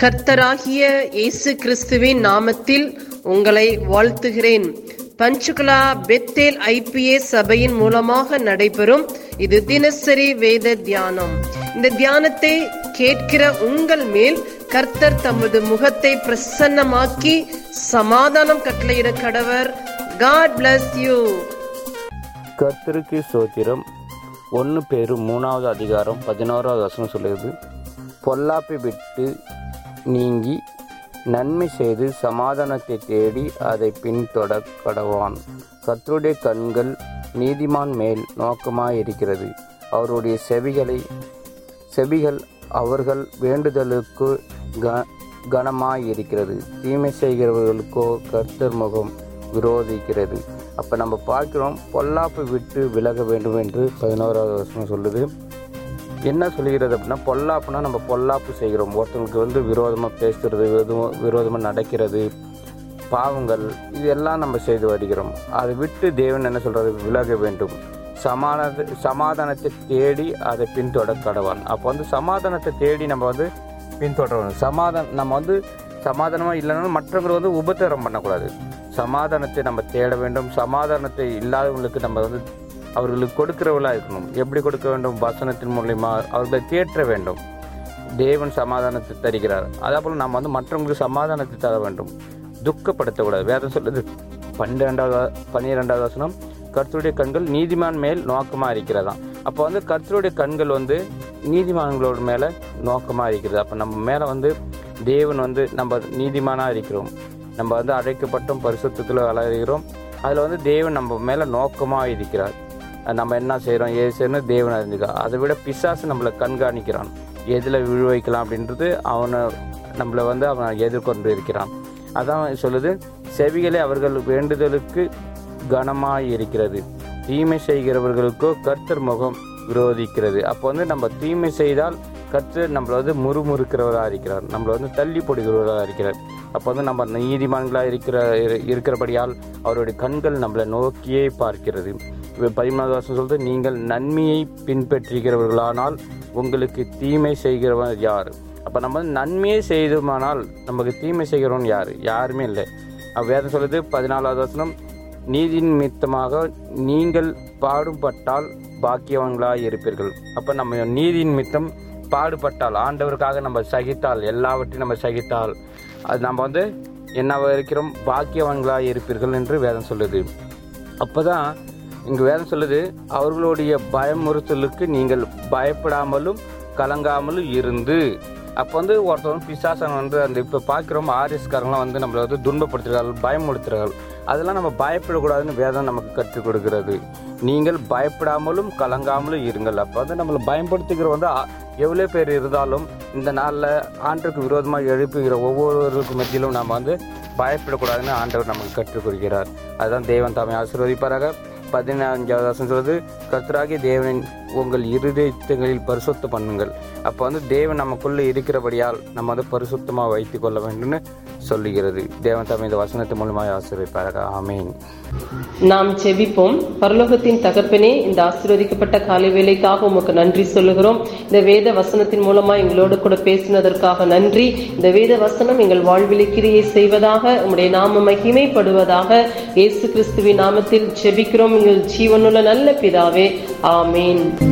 கர்த்தராகிய இயேசு கிறிஸ்துவின் நாமத்தில் உங்களை வாழ்த்துகிறேன். பஞ்சுகுலா பெத்தேல் ஐபிஏ சபையின் மூலமாக நடைபெறும் இது தினசரி வேத தியானம். இந்த தியானத்தை கேட்கிற உங்கள் மேல் கர்த்தர் தமது முகத்தை பிரசன்னமாக்கி சமாதானம் கட்டளையிட கடவர். காட் பிளஸ் யூ கர்த்தருக்கு சோத்திரம் ஒன்று பேரு மூணாவது அதிகாரம் பதினோராவது வசனம் சொல்லுது பொல்லாப்பை விட்டு நீங்கி நன்மை செய்து சமாதானத்தை தேடி அதை பின்தொட கடவான் கண்கள் நீதிமான் மேல் நோக்கமாயிருக்கிறது. அவருடைய செவிகளை செவிகள் அவர்கள் வேண்டுதலுக்கு க கனமாயிருக்கிறது. தீமை செய்கிறவர்களுக்கோ கர்த்தர் முகம் விரோதிக்கிறது. அப்போ நம்ம பார்க்கிறோம் பொல்லாப்பு விட்டு விலக வேண்டும் என்று பதினோராவது வருஷம் சொல்லுது. என்ன சொல்லுகிறது அப்படின்னா பொல்லாப்புனா நம்ம பொல்லாப்பு செய்கிறோம். ஒருத்தவங்களுக்கு வந்து விரோதமாக பேசுகிறது விரோதமாக விரோதமாக நடக்கிறது பாவங்கள் இதெல்லாம் நம்ம செய்து வருகிறோம். அதை விட்டு தேவன் என்ன சொல்கிறது விலக வேண்டும். சமாதான சமாதானத்தை தேடி அதை பின்தொட கடவான். அப்போ வந்து சமாதானத்தை தேடி நம்ம வந்து பின்தொடரணும். சமாதானம் நம்ம வந்து சமாதானமாக இல்லைனாலும் மற்றவங்களை வந்து உபத்திரம் பண்ணக்கூடாது. சமாதானத்தை நம்ம தேட வேண்டும். சமாதானத்தை இல்லாதவங்களுக்கு நம்ம வந்து அவர்களுக்கு கொடுக்கிறவர்களாக இருக்கணும் எப்படி கொடுக்க வேண்டும்? வசனத்தின் மூலியமா அவர்களை தேற்ற வேண்டும். தேவன் சமாதானத்தை தருகிறார். அதே போல் நம்ம வந்து மற்றவங்களுக்கு சமாதானத்தை தர வேண்டும். துக்கப்படுத்தக்கூடாது. வேதம் சொல்லுது பன்னிரெண்டாவது பன்னிரெண்டாவது வசனம் கர்த்தருடைய கண்கள் நீதிமான் மேல் நோக்கமாக இருக்கிறதாம் அப்போ வந்து கர்த்தருடைய கண்கள் வந்து நீதிமான்களோட மேலே நோக்கமாக இருக்கிறது. அப்போ நம்ம மேலே வந்து தேவன் வந்து நம்ம நீதிமானாக இருக்கிறோம். நம்ம வந்து அழைக்கப்பட்டும் பரிசுத்தத்தில் வளர்கிறோம். அதில் வந்து தேவன் நம்ம மேலே நோக்கமாக இருக்கிறார். நம்ம என்ன செய்கிறோம் ஏது செய்யணும் தேவன் அறிஞ்சுக்கா. அதை விட பிசாசு நம்மளை கண்காணிக்கிறான். எதில் விழுவைக்கலாம் அப்படின்றது அவனை நம்மளை வந்து அவன் எதிர்கொண்டு இருக்கிறான். அதான் சொல்லுது செவிகளை அவர்கள் வேண்டுதலுக்கு கனமாக இருக்கிறது. தீமை செய்கிறவர்களுக்கோ கர்த்தர் முகம் விரோதிக்கிறது. அப்போ வந்து நம்ம தீமை செய்தால் கர்த்தர் நம்மளை வந்து முறுமுறுக்கிறவராக இருக்கிறார். நம்மளை வந்து தள்ளி போடுகிறவராக இருக்கிறார். அப்போ வந்து நம்ம நீதிமான்களாக இருக்கிற இரு- இருக்கிறபடியால் அவருடைய கண்கள் நம்மளை நோக்கியே பார்க்கிறது. இப்ப பதிமூணாவது வருஷம் சொல்றது நீங்கள் நன்மையை பின்பற்றுகிறவர்களானால் உங்களுக்கு தீமை செய்கிறவன் யார்? அப்போ நம்ம வந்து நன்மையை செய்துமானால் நமக்கு தீமை செய்கிறவன் யார்? யாருமே இல்லை. வேதம் சொல்லுது பதினாலாவது வசனம் நீதியின் நிமித்தமாக நீங்கள் பாடுபட்டால் பாக்கியவங்களாக இருப்பீர்கள். அப்போ நம்ம நீதியின் நிமித்தம் பாடுபட்டால் ஆண்டவருக்காக நம்ம சகித்தால் எல்லாவற்றையும் நம்ம சகித்தால் அது நம்ம வந்து என்ன இருக்கிறோம் பாக்கியவான்களாய் இருப்பீர்கள் என்று வேதம் சொல்லுது. அப்போ தான் இங்கு வேதம் சொல்லுது அவர்களுடைய பயமுறுத்தலுக்கு நீங்கள் பயப்படாமலும் கலங்காமலும் இருந்து. அப்போ வந்து ஒருத்தவங்க பிசாசன் வந்து அந்த இப்போ பார்க்குறோம் ஆர்எஸ்காரங்களாம் வந்து நம்மளை வந்து துன்பப்படுத்துகிறார்கள் பயமுறுத்துகிறார்கள். அதெல்லாம் நம்ம பயப்படக்கூடாதுன்னு வேதம் நமக்கு கற்றுக் கொடுக்கிறது. நீங்கள் பயப்படாமலும் கலங்காமலும் இருங்கள். அப்போ வந்து நம்மளை பயன்படுத்துகிற வந்து எவ்வளோ பேர் இருந்தாலும் இந்த நாளில் ஆண்டுக்கு விரோதமாக எழுப்புகிற ஒவ்வொருவருக்கு மத்தியிலும் நம்ம வந்து பயப்படக்கூடாதுன்னு ஆண்டவர் நமக்கு கற்றுக் கொடுக்கிறார். அதுதான் தேவன் தாமே ஆசீர்வதிப்பாராக. பதினஞ்சாவது வசனம் சொல்வது கர்த்தராகிய தேவனின் உங்கள் இருதயங்களில் பரிசுத்தம் பண்ணுங்கள். அப்போ வந்து தேவன் நமக்குள்ளே இருக்கிறபடியால் நம்ம வந்து பரிசுத்தமாக வைத்துக் கொள்ள வேண்டும்னு சொல்லுகிறது. தேவன் தம் இந்த வசனத்தின் மூலமாக ஆசீர்வதிப்பாராக. ஆமீன். நாம் செபிப்போம் பரலோகத்தின் தகப்பனே இந்த ஆசீர்வதிக்கப்பட்ட காலை வேலைக்காக உமக்கு நன்றி சொல்லுகிறோம். இந்த வேத வசனத்தின் மூலமா எங்களோடு கூட பேசினதற்காக நன்றி. இந்த வேத வசனம் எங்கள் வாழ்வில் கிரியை செய்வதாக உங்களுடைய நாம மகிமைப்படுவதாக இயேசு கிறிஸ்துவின் நாமத்தில் செபிக்கிறோம் எங்கள் ஜீவனுள்ள நல்ல பிதாவே. ஆமீன்.